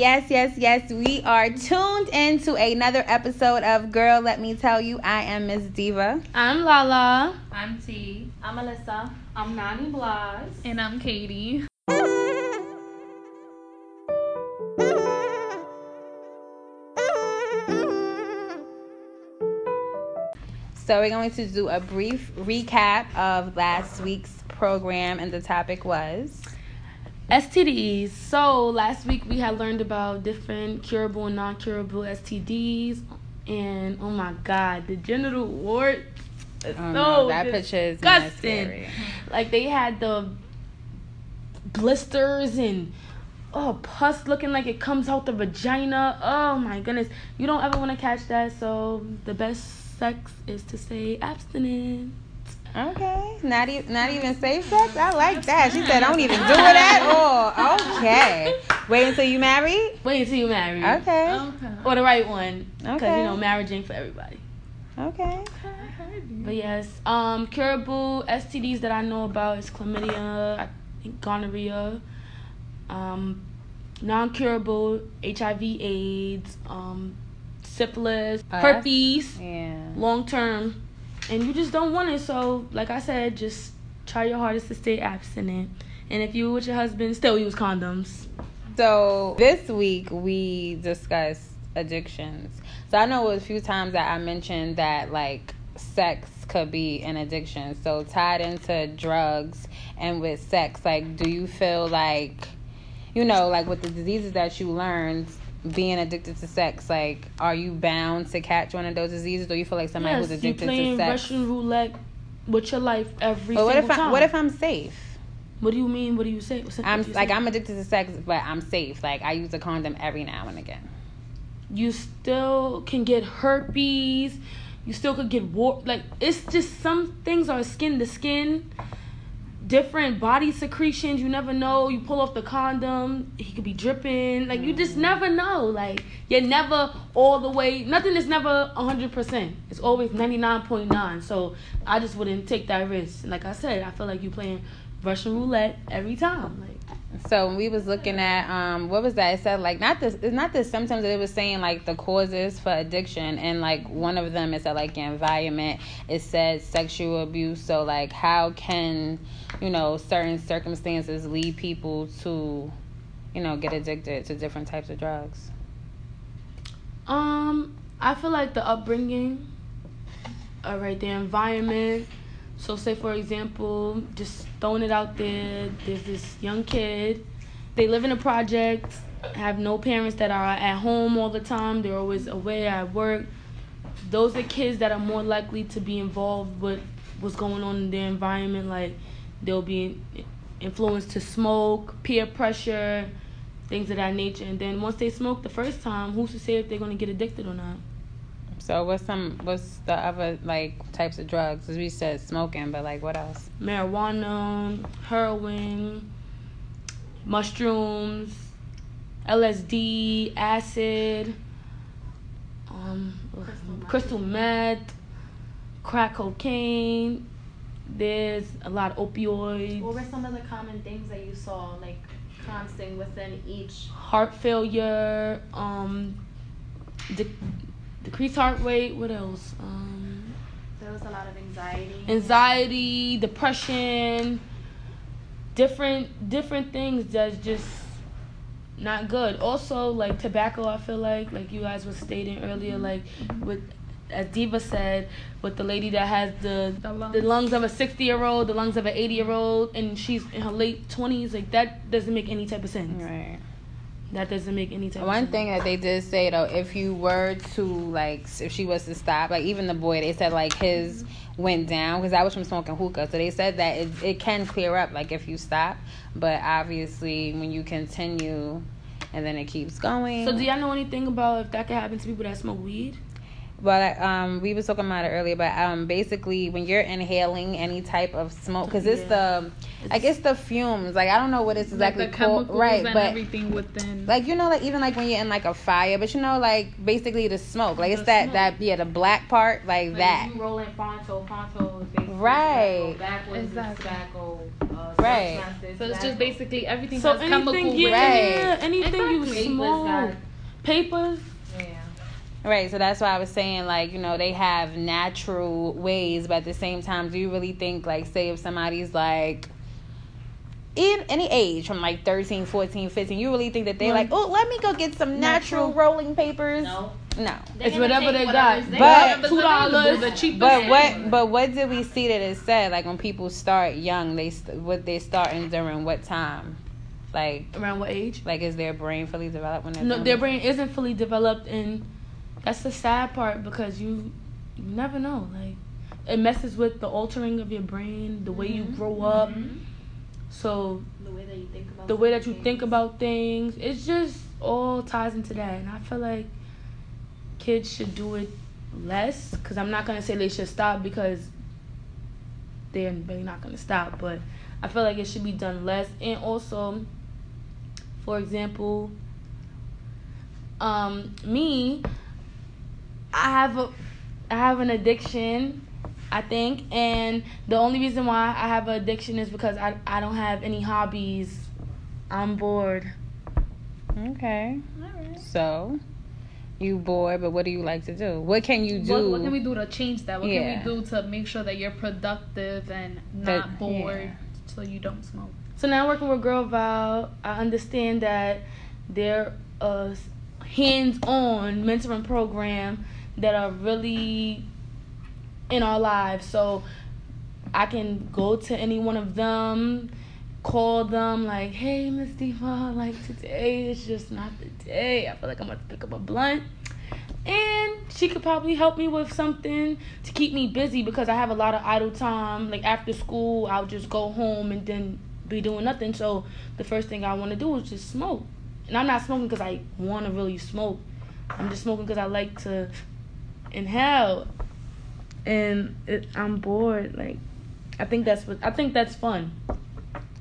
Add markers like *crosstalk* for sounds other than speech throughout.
Yes, yes, yes. We are tuned into another episode of Girl, Let Me Tell You. I am Miss Diva. I'm Lala. I'm T. I'm Alyssa. I'm Nani Blas. And I'm Katie. So we're going to do a brief recap of last week's program, and the topic was STDs. So last week we had learned about different curable and non-curable STDs, and oh my God, the genital wart. Oh, no, that picture is disgusting. Like they had the blisters and oh pus looking like it comes out the vagina. Oh my goodness, you don't ever want to catch that. So the best sex is to stay abstinent. Okay, not even not even safe sex. I like that. She said, "I "Don't even do it at all." Okay, wait until you marry. Wait until you marry. Okay. okay. Or the right one. Because you know marriage ain't for everybody. Okay. But yes, um, curable STDs that I know about is chlamydia, I think gonorrhea, um, non-curable HIV/AIDS, um, syphilis, herpes, Yeah. long term, and you just don't want it. So, like I said, just try your hardest to stay abstinent. And if you with your husband, still use condoms. So this week we discussed addictions. So I know a few times that I mentioned that like sex could be an addiction. So tied into drugs and with sex, like do you feel like you know, like with the diseases that you learned being addicted to sex, like are you bound to catch one of those diseases or you feel like somebody yes, who's addicted to sex? Russian roulette with your life every but what single if I time. what if I'm safe? What do you mean? What do you say? What I'm you like say? I'm addicted to sex, but I'm safe. Like I use a condom every now and again. you still can get herpes. You still could get war. Like it's just some things are skin to skin. Different body secretions. You never know. You pull off the condom, he could be dripping. Like you just never know. Like you're never all the way. Nothing is never hundred percent. It's always ninety nine point nine. So I just wouldn't take that risk. Like I said, I feel like you playing Russian roulette every time. Like So when we was looking at um what was that? It said like not this it's not the symptoms it was saying like the causes for addiction and like one of them is that like environment. It said sexual abuse. So like how can, you know, certain circumstances lead people to, you know, get addicted to different types of drugs? Um, I feel like the upbringing, all right, the environment. So, say for example, just throwing it out there, there's this young kid. They live in a project, have no parents that are at home all the time. They're always away at work. Those are kids that are more likely to be involved with what's going on in their environment. Like they'll be influenced to smoke, peer pressure, things of that nature. And then once they smoke the first time, who's to say if they're gonna get addicted or not? So what's some what's the other like types of drugs? As we said smoking, but like what else? Marijuana, heroin, mushrooms, LSD, acid, um, crystal meth, crack cocaine. There's a lot of opioids, What were some of the common things that you saw, like constant within each? heart failure, um, de- decreased heart rate. What else? Um, There was a lot of anxiety. anxiety, depression, different different things that's just not good. Also, like tobacco, I feel like like you guys were stating earlier, like with as Diva said, with the lady that has the The lungs. the lungs of a sixty year old, the lungs of an eighty year old, and she's in her late twenties, like that doesn't make any type of sense. Right. That doesn't make any of One thing that they did say though, if you were to like, if she was to stop, like even the boy, they said like his mm-hmm. went down because I was from smoking hookah, so they said that it it can clear up like if you stop, but obviously when you continue, and then it keeps going. So do y'all know anything about if that could happen to people that smoke weed? But um, we was talking about it earlier. But um, basically, when you're inhaling any type of smoke, because it's the, I guess the fumes. Like I don't know what it's exactly like the called, right? and But everything within. like you know, like even like when you're in like a fire, but you know, like basically the smoke. Like it's that smoke. that yeah, the black part, like, Like that. You roll in Fronto, Fronto is basically Right. tobacco, backwards Exactly. tobacco, uh, Right. Dutch Master is so it's just basically everything So that's anything, with yeah, it. Right. anything you Exactly. Papers smoke, got- papers. Yeah. Right, so that's why I was saying like, you know, they have natural ways, but at the same time, do you really think like say if somebody's like in any age from like 13, 14, 15, you really think that they Well, like, "Oh, let me go get some natural, natural- rolling papers?" No. No. They're It's whatever they whatever's got. there. But- Two available, dollars. the cheapest. But what but what did we see that it said like when people start young, they st- what they starting during what time? Like Around what age? like is their brain fully developed when they're No, doing their brain isn't fully developed, and that's the sad part because you, you never know. Like, it messes with the altering of your brain, the way you Mhm. grow up. Mhm. So The way that you think about the way that you certain think things. about things, it's just all ties into that. And I feel like kids should do it less. Cause I'm not gonna say they should stop because they're really not gonna stop. But I feel like it should be done less. And also, for example, um, me, I have a, I have an addiction. I think, and the only reason why I have an addiction is because I I don't have any hobbies. I'm bored. Okay. Alright. So, you bored, but what do you like to do? What can you do? What, what can we do to change that? What Yeah. can we do to make sure that you're productive and That- not bored, yeah. so you don't smoke? So now working with Girl Val, I understand that there uh, are a hands-on mentoring program that are really in our lives. So I can go to any one of them, call them like, "Hey, Miss Diva, like today is just not the day. I feel like I'm about to pick up a blunt." And she could probably help me with something to keep me busy because I have a lot of idle time. Like after school, I'll just go home and then be doing nothing. So the first thing I want to do is just smoke. And I'm not smoking because I want to really smoke. I'm just smoking because I like to inhale. And it, I'm bored. Like I think that's what I think that's fun.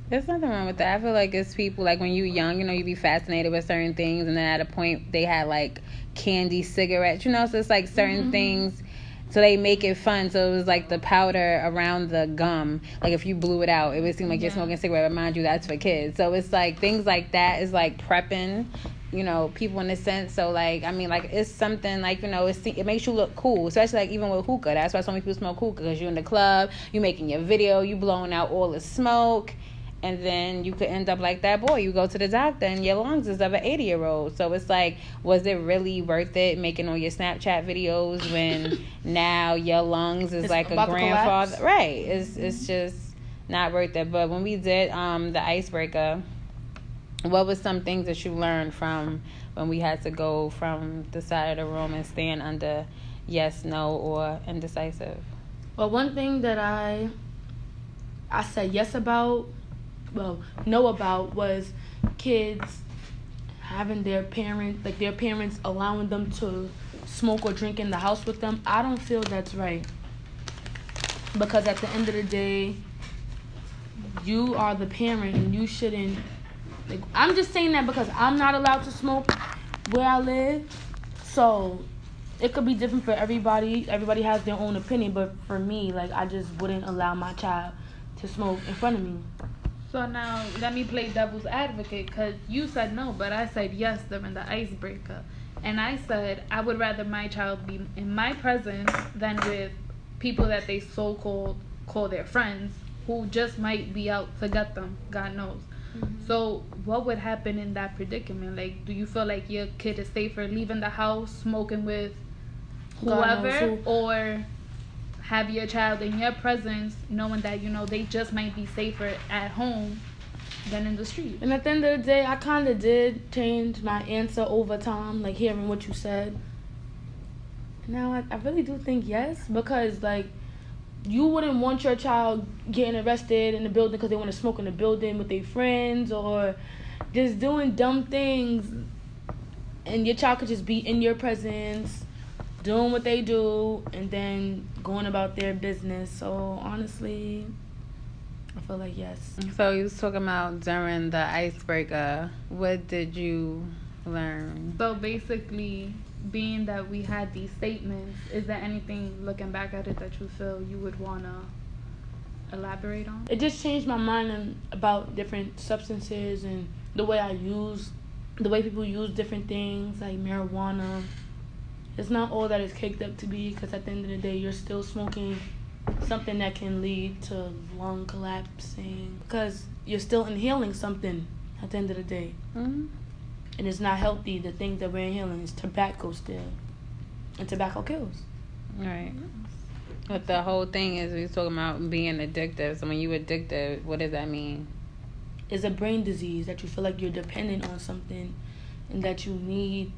There's nothing wrong with that. I feel like it's people like when you're young, you know, you be fascinated with certain things, and then at a point they had like candy cigarettes, you know. So it's like certain Mhm. things. So they make it fun. So it was like the powder around the gum. Like if you blew it out, it would seem like you're smoking a cigarette. But mind you, that's for kids. So it's like things like that is like prepping. You know, people in a sense. So like, I mean, like it's something like you know, it's, it makes you look cool. Especially like even with hookah. That's why so many people smoke hookah because you're in the club, you're making your video, you blowing out all the smoke and then you could end up like that boy. You go to the doctor and your lungs is of an 80 year old. So it's like, was it really worth it making all your Snapchat videos when *laughs* now your lungs is It's like a grandfather? Right. It's it's just not worth it. But when we did um the icebreaker, what was some things that you learned from when we had to go from the side of the room and stand under yes, no, or indecisive? Well, one thing that I I said yes about, well, no about was kids having their parents like their parents allowing them to smoke or drink in the house with them. I don't feel that's right. Because at the end of the day, you are the parent and you shouldn't like I'm just saying that because I'm not allowed to smoke where I live. So it could be different for everybody. Everybody has their own opinion, but for me, like I just wouldn't allow my child to smoke in front of me. So now let me play devil's advocate because you said no, but I said yes during the icebreaker. And I said I would rather my child be in my presence than with people that they so called call their friends who just might be out to get them, God knows. Mm-hmm. So what would happen in that predicament? Like do you feel like your kid is safer leaving the house smoking with whoever who. or have your child in your presence knowing that you know they just might be safer at home than in the street And at the end of the day, I kind of did change my answer over time, like hearing what you said. Now I, I really do think yes, because like you wouldn't want your child getting arrested in the building because they want to smoke in the building with their friends or just doing dumb things, and your child could just be in your presence doing what they do and then going about their business. So honestly, I feel like yes. So you was talking about during the icebreaker. What did you learn? So basically, being that we had these statements, is there anything looking back at it that you feel you would wanna elaborate on? It just changed my mind about different substances and the way I use, the way people use different things like marijuana. It's not all that it's caked up to be because at the end of the day, you're still smoking something that can lead to lung collapsing because you're still inhaling something at the end of the day. hmm And it's not healthy. The things that we're inhaling is tobacco still. And tobacco kills. Right. But the whole thing is we was talking about being addictive. So when you're addictive, what does that mean? It's a brain disease that you feel like you're dependent on something and that you need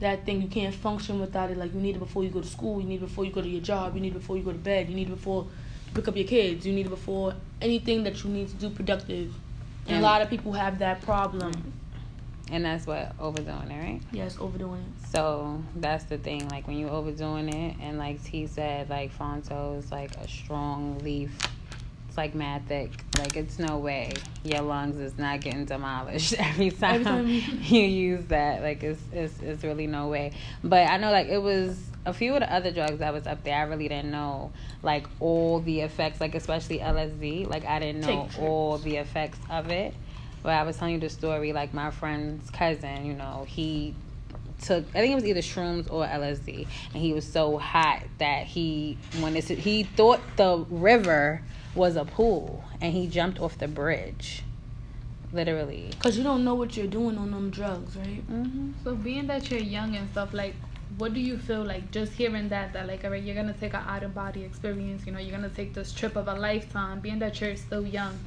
that thing. You can't function without it. Like you need it before you go to school, you need it before you go to your job, you need it before you go to bed, you need it before you pick up your kids, you need it before anything that you need to do productive. And a lot of people have that problem. And that's what overdoing it, right? Yes, overdoing it. So that's the thing. Like when you're overdoing it, and like T said, like Fronto is like a strong leaf. It's like mad thick. Like it's no way your lungs is not getting demolished *laughs* every time, Every time you- *laughs* you use that. Like it's it's it's really no way. But I know like it was a few of the other drugs that was up there. I really didn't know like all the effects. Like especially LSD. Like I didn't know all the effects of it. But I was telling you the story. Like my friend's cousin, you know, he took I think it was either shrooms or LSD, and he was so hot that he when it's, he thought the river was a pool, and he jumped off the bridge, literally. Because you don't know what you're doing on them drugs, right? hmm So being that you're young and stuff, like, what do you feel like just hearing that? That like, alright, you're gonna take an out of body experience. You know, you're gonna take this trip of a lifetime. Being that you're still young,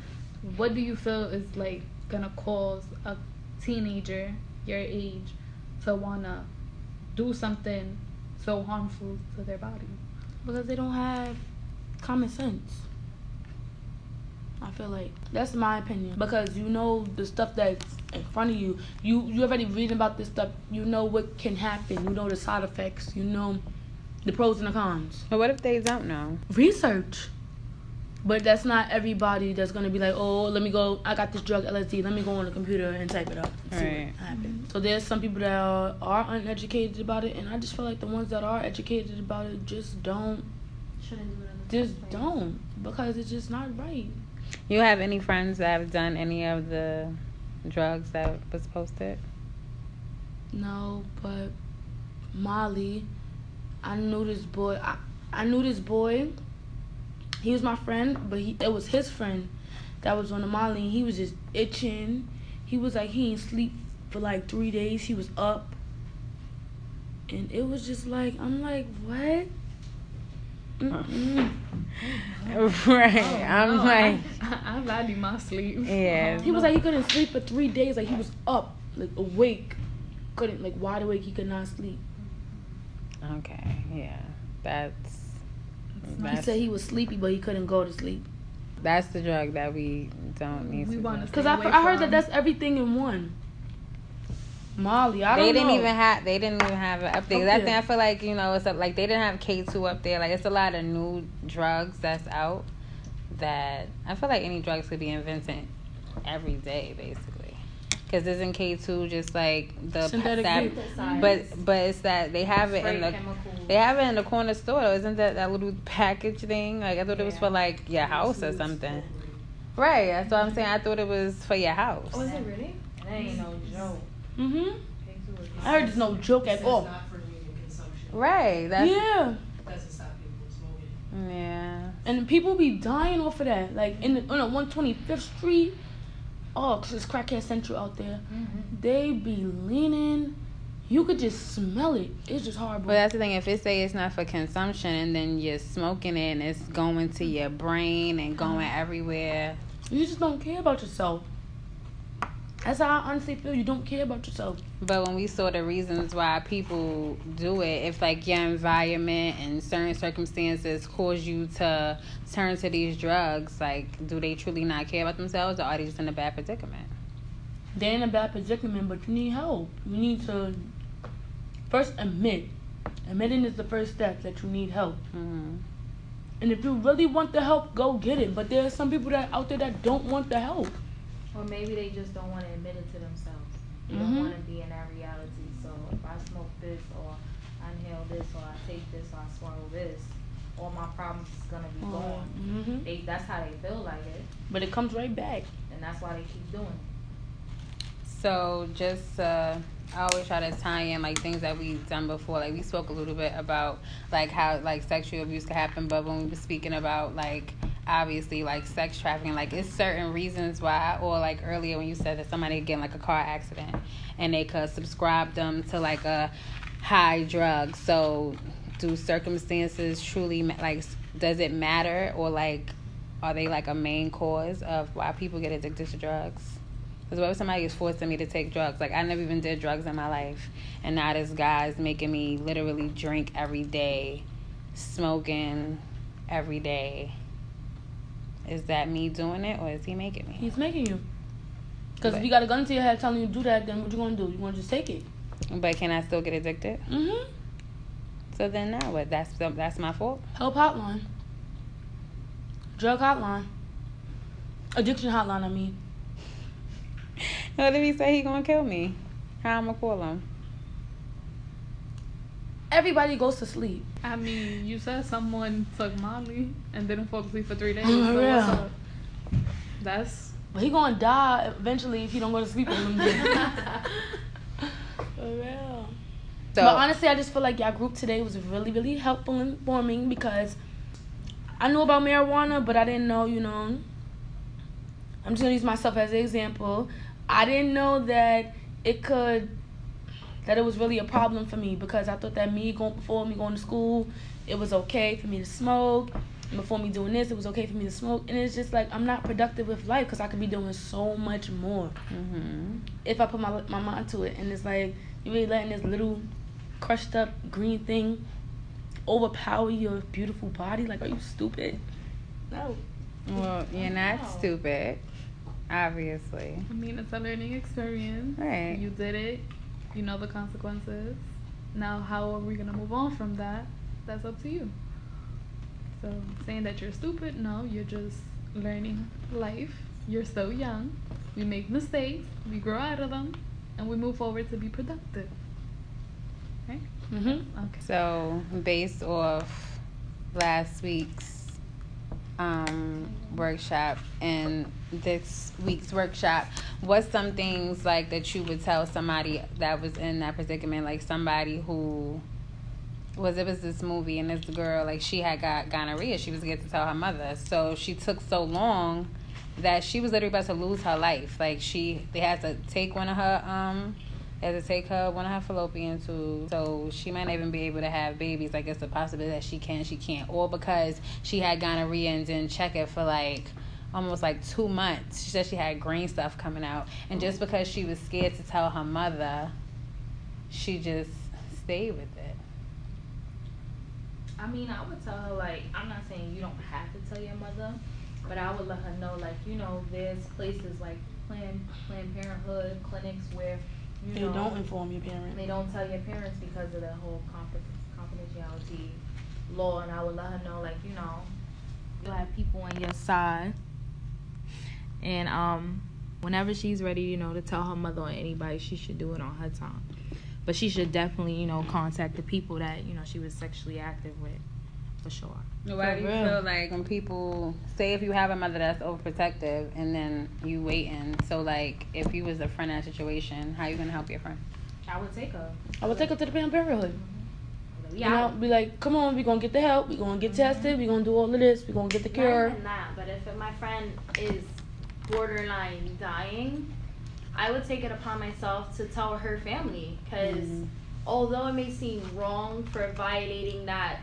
what do you feel is like gonna cause a teenager your age to wanna do something so harmful to their body? Because they don't have common sense. I feel like that's my opinion. Because you know the stuff that's in front of you. You you already reading about this stuff. You know what can happen. You know the side effects. You know the pros and the cons. But what if they don't know? Research. But that's not everybody that's gonna be like, oh, let me go. I got this drug LSD. Let me go on the computer and type it up. And see Right. what happens. So there's some people that are, are uneducated about it, and I just feel like the ones that are educated about it just don't Shouldn't do it just place. don't because it's just not right. You have any friends that have done any of the drugs that was posted? No, but Molly, I knew this boy. I, I knew this boy. He was my friend, but he it was his friend that was on the Molly. And he was just itching. He was like he didn't sleep for like three days. He was up, and it was just like I'm like what? Mm-mm. *laughs* right. Oh, I'm no, like, I, I value my sleep. yeah. He was like he couldn't sleep for three days. Like he was up, like awake, couldn't like wide awake. He could not sleep. Okay. Yeah. That's. Mm-hmm. He said he was sleepy, but he couldn't go to sleep. that's the drug that we don't need We to wanna. Cause I, away I heard that that's everything in one. Molly, I don't they didn't know. even have they didn't even have it up there. 'Cause Up I. I feel like you know it's a, like they didn't have K two up there. Like it's a lot of new drugs that's out that I feel like any drugs could be invented every day basically. Because isn't K two just like the Synthetic that, but but it's that they have it in the chemicals. they have it in the corner store though. Isn't that that little package thing? Like I thought it was for like your house or something. Right. That's what I'm saying. I thought it was for your house. Oh, is it really? That ain't no joke. Mhm. I heard there's no joke at all. not for human consumption. Right. That's Yeah, Doesn't stop people from smoking. yeah. and people be dying off of that. Like in the, on the 125th Street. Oh, 'cause it's crackhead central out there. Mm-hmm. They be leaning. You could just smell it. It's just horrible. But that's the thing. If it say it's not for consumption, and then you're smoking it, and it's going to your brain and going *sighs* everywhere. you just don't care about yourself. That's how I honestly feel. You don't care about yourself. But when we saw the reasons why people do it, if like your environment and certain circumstances cause you to turn to these drugs, like do they truly not care about themselves, or are they just in a bad predicament? They're in a bad predicament, but you need help. You need to first admit Admitting is the first step that you need help. hmm And if you really want the help, go get it. But there are some people that out there that don't want the help. Or maybe they just don't want to admit it to themselves. They Mhm. don't want to be in that reality. So if I smoke this or I inhale this or I take this or I swallow this, all my problems is gonna be gone. hmm They that's how they feel like it, But it comes right back. and that's why they keep doing it. So just uh, I always try to tie in like things that we've done before. Like we spoke a little bit about like how like sexual abuse could happen, but when we were speaking about like obviously like sex trafficking, like it's certain reasons why, or like earlier when you said that somebody get like a car accident and they could subscribe them to like a high drug. So do circumstances truly like does it matter or like are they like a main cause of why people get addicted to drugs? Because what if somebody is forcing me to take drugs? Like, I never even did drugs in my life. And now this guy's making me literally drink every day, smoking every day. Is that me doing it or is he making me? He's making you. Because if you got a gun to your head telling you to do that, then what you gonna do? You gonna just take it? But can I still get addicted? Mm-hmm. So then now what? That's that's my fault. Help hotline. Drug hotline. Addiction hotline, I mean. *laughs* What if he say he gonna kill me? How I'm gonna call him? Everybody goes to sleep. I mean, you said someone took Molly and didn't fall asleep for three days. Mm-hmm. Oh, so yeah. what's? That's But he gonna die eventually if he don't go to sleep on them days. *laughs* For real. So but honestly, I just feel like y'all group today was really, really helpful and informing because I knew about marijuana, but I didn't know, you know. I'm just gonna use myself as an example. I didn't know that it could, that it was really a problem for me because I thought that me going before me going to school, it was okay for me to smoke. And before me doing this, it was okay for me to smoke. And it's just like I'm not productive with life because I could be doing so much more hmm if I put my my mind to it. And it's like you really letting this little crushed up green thing overpower your beautiful body. Like, are you stupid? No. Well, you're not Wow. stupid, obviously. I mean, it's a learning experience. Right. You did it. You know the consequences. Now, how are we gonna move on from that? That's up to you. So, saying that you're stupid, no, you're just learning life. You're so young. We make mistakes. We grow out of them, and we move forward to be productive. Right? Mm-hmm. Okay. So, based off last week's um, workshop and this week's workshop, what's some things like that you would tell somebody that was in that predicament, like somebody who was it was this movie and this girl like she had got gonorrhea, she was scared to tell her mother, so she took so long that she was literally about to lose her life. Like she, they had to take one of her um had to take her one of her fallopian tubes, so she might not even be able to have babies. Like it's a possibility that she can, she can't, or because she had gonorrhea and didn't check it for like almost like two months. She said she had green stuff coming out, and just mm-hmm. because she was scared to tell her mother, she just stayed with it. I mean, I would tell her like, I'm not saying you don't have to tell your mother, but I would let her know like, you know, there's places like Planned Planned Parenthood clinics where you They know don't inform your parents. they don't tell your parents because of the whole confidentiality law, and I would let her know like, you know, you'll have people on your side, and um, whenever she's ready, you know, to tell her mother or anybody, she should do it on her time. But she should definitely, you know, contact the people that you know she was sexually active with, for sure. Why do you real. feel like when people say if you have a mother that's overprotective and then you waiting, so like if you was a friend in that situation, how you gonna help your friend? I would take her. I would take her to the Planned Parenthood. Yeah. You know, be like, come on, we gonna get the help. We gonna get tested. We gonna do all of this. We gonna get the Not cure. even that, but if my friend is borderline dying, I would take it upon myself to tell her family because Mhm. although it may seem wrong for violating that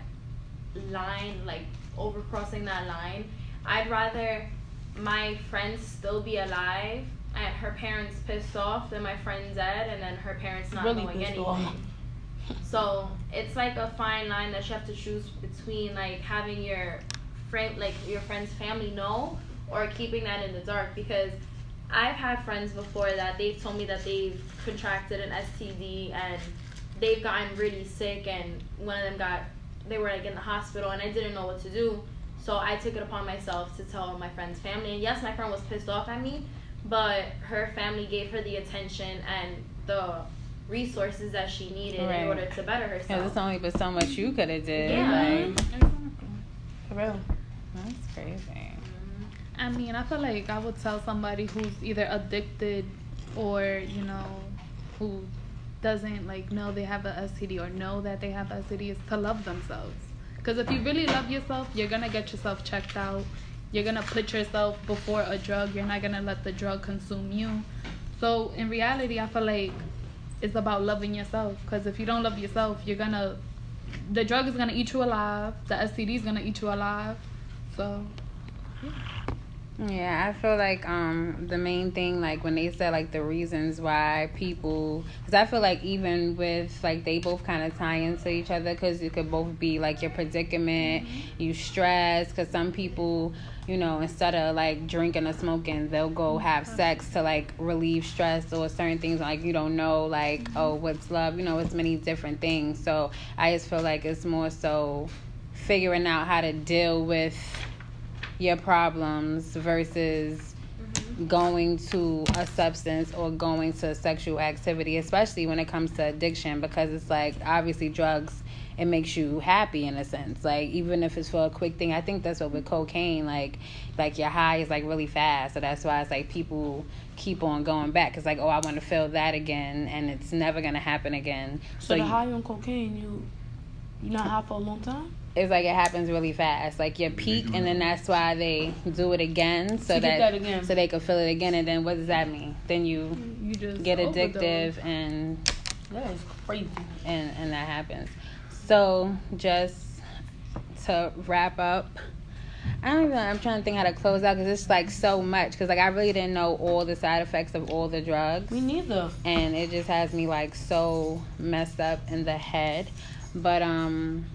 line, like overcrossing that line, I'd rather my friend still be alive and her parents pissed off than my friend dead and then her parents not Really knowing anything. off. *laughs* So it's like a fine line that you have to choose between like having your friend like your friend's family know or keeping that in the dark because I've had friends before that they've told me that they've contracted an STD and they've gotten really sick and one of them got they were like in the hospital and I didn't know what to do. So I took it upon myself to tell my friend's family. And yes, my friend was pissed off at me, but her family gave her the attention and the resources that she needed Right. in order to better Yeah, herself. it's only but so much you could have did. Yeah. Like, For real. that's crazy. I mean, I feel like I would tell somebody who's either addicted or, you know, who doesn't like know they have a STD or know that they have STD is to love themselves. Because if you really love yourself, you're going to get yourself checked out. You're going to put yourself before a drug. You're not going to let the drug consume you. So in reality, I feel like it's about loving yourself. Because if you don't love yourself, you're going to, the drug is going to eat you alive. The STD is going to eat you alive. So Yeah, I feel like um the main thing like when they said like the reasons why people cuz I feel like even with like they both kind of tie into each other cuz it could both be like your predicament, mm-hmm. you stress cuz some people, you know, instead of like drinking or smoking, they'll go mm-hmm. have sex to like relieve stress or certain things like you don't know like mm-hmm. oh what's love, you know, it's many different things. So I just feel like it's more so figuring out how to deal with your problems versus mm-hmm. going to a substance or going to sexual activity, especially when it comes to addiction, because it's like obviously drugs, it makes you happy in a sense. Like even if it's for a quick thing, I think that's what with cocaine, like like your high is like really fast, so that's why it's like people keep on going back. Cause like oh I want to feel that again, and it's never gonna happen again. So, the you- high on cocaine, you you not high for a long time? It's like it happens really fast. Like your peak, and then that's why they do it again, so that, that again. so they can feel it again. And then what does that mean? Then you you just get overdose. addictive, and That is crazy. and and that happens. So just to wrap up. I don't even. I'm trying to think how to close out because it's like so much. Because like I really didn't know all the side effects of all the drugs Me neither. and it just has me like so messed up in the head. But um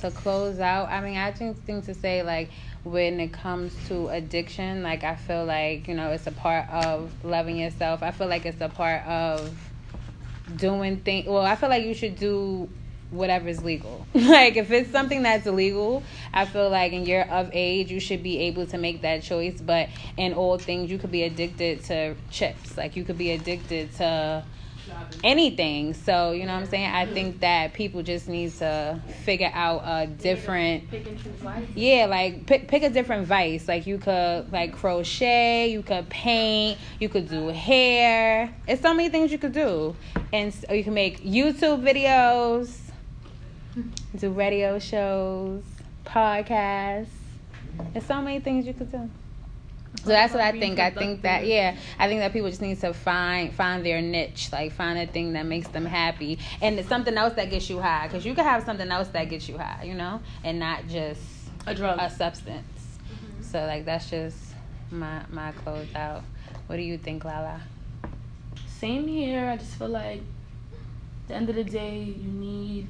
to close out, I mean I just think to say like when it comes to addiction, like I feel like, you know, it's a part of loving yourself. I feel like it's a part of doing things well, I feel like you should do whatever's legal. *laughs* like if it's something that's illegal, I feel like and you're of age, you should be able to make that choice. But in all things, you could be addicted to chips. Like you could be addicted to anything. So you know what I'm saying. I think that people just need to figure out a different. Pick and choose. Yeah, like pick pick a different vice. Like you could like crochet, you could paint, you could do hair. It's so many things you could do, and s- or you can make YouTube videos, do radio shows, podcasts. There's so many things you could do. So that's what I think. I think that yeah, I think that people just need to find find their niche, like find a thing that makes them happy, and it's something else that gets you high. Because you can have something else that gets you high, you know, and not just A drug. a substance. Mm-hmm. So like that's just my my closeout. What do you think, Lala? Same here. I just feel like the end of the day, you need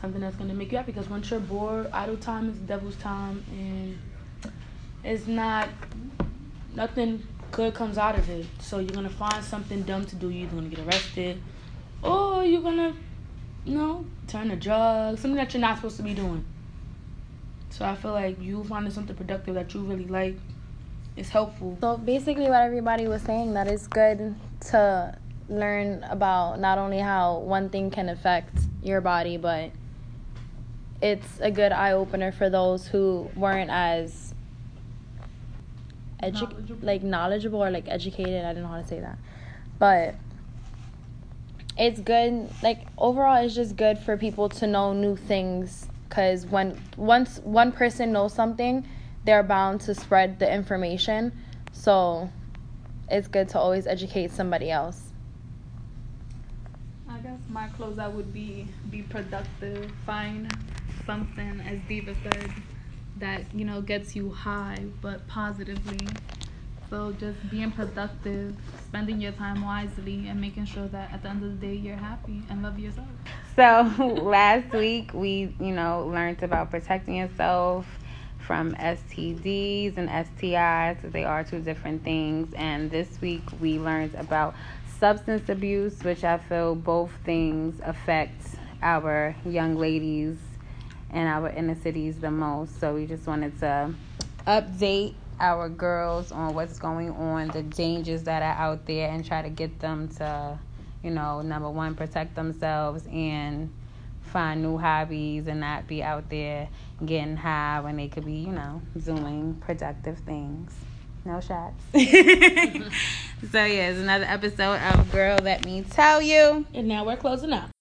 something that's gonna make you happy. Because once you're bored, idle time is the devil's time, and it's not nothing good comes out of it. So you're gonna find something dumb to do. You're either gonna get arrested, or you're gonna, you know, turn to drugs, something that you're not supposed to be doing. So I feel like you finding something productive that you really like is helpful. So basically, what everybody was saying, that it's good to learn about not only how one thing can affect your body, but it's a good eye opener for those who weren't as edu- Knowledgeable. like knowledgeable or like educated. I don't know how to say that, but it's good. Like overall, it's just good for people to know new things. Cause when once one person knows something, they're bound to spread the information. So it's good to always educate somebody else. I guess my closeout would be be productive. Find something, as Diva said, that you know gets you high, but positively. So just being productive, spending your time wisely, and making sure that at the end of the day you're happy and love yourself. So *laughs* last week we, you know, learned about protecting yourself from STDs and STIs. They are two different things. And this week we learned about substance abuse, which I feel both things affect our young ladies and our inner cities the most. So we just wanted to update our girls on what's going on, the dangers that are out there, and try to get them to, you know, number one, protect themselves and find new hobbies and not be out there getting high when they could be, you know, doing productive things. No shots. *laughs* *laughs* so yeah, it's another episode of Girl Let Me Tell You. And now we're closing out.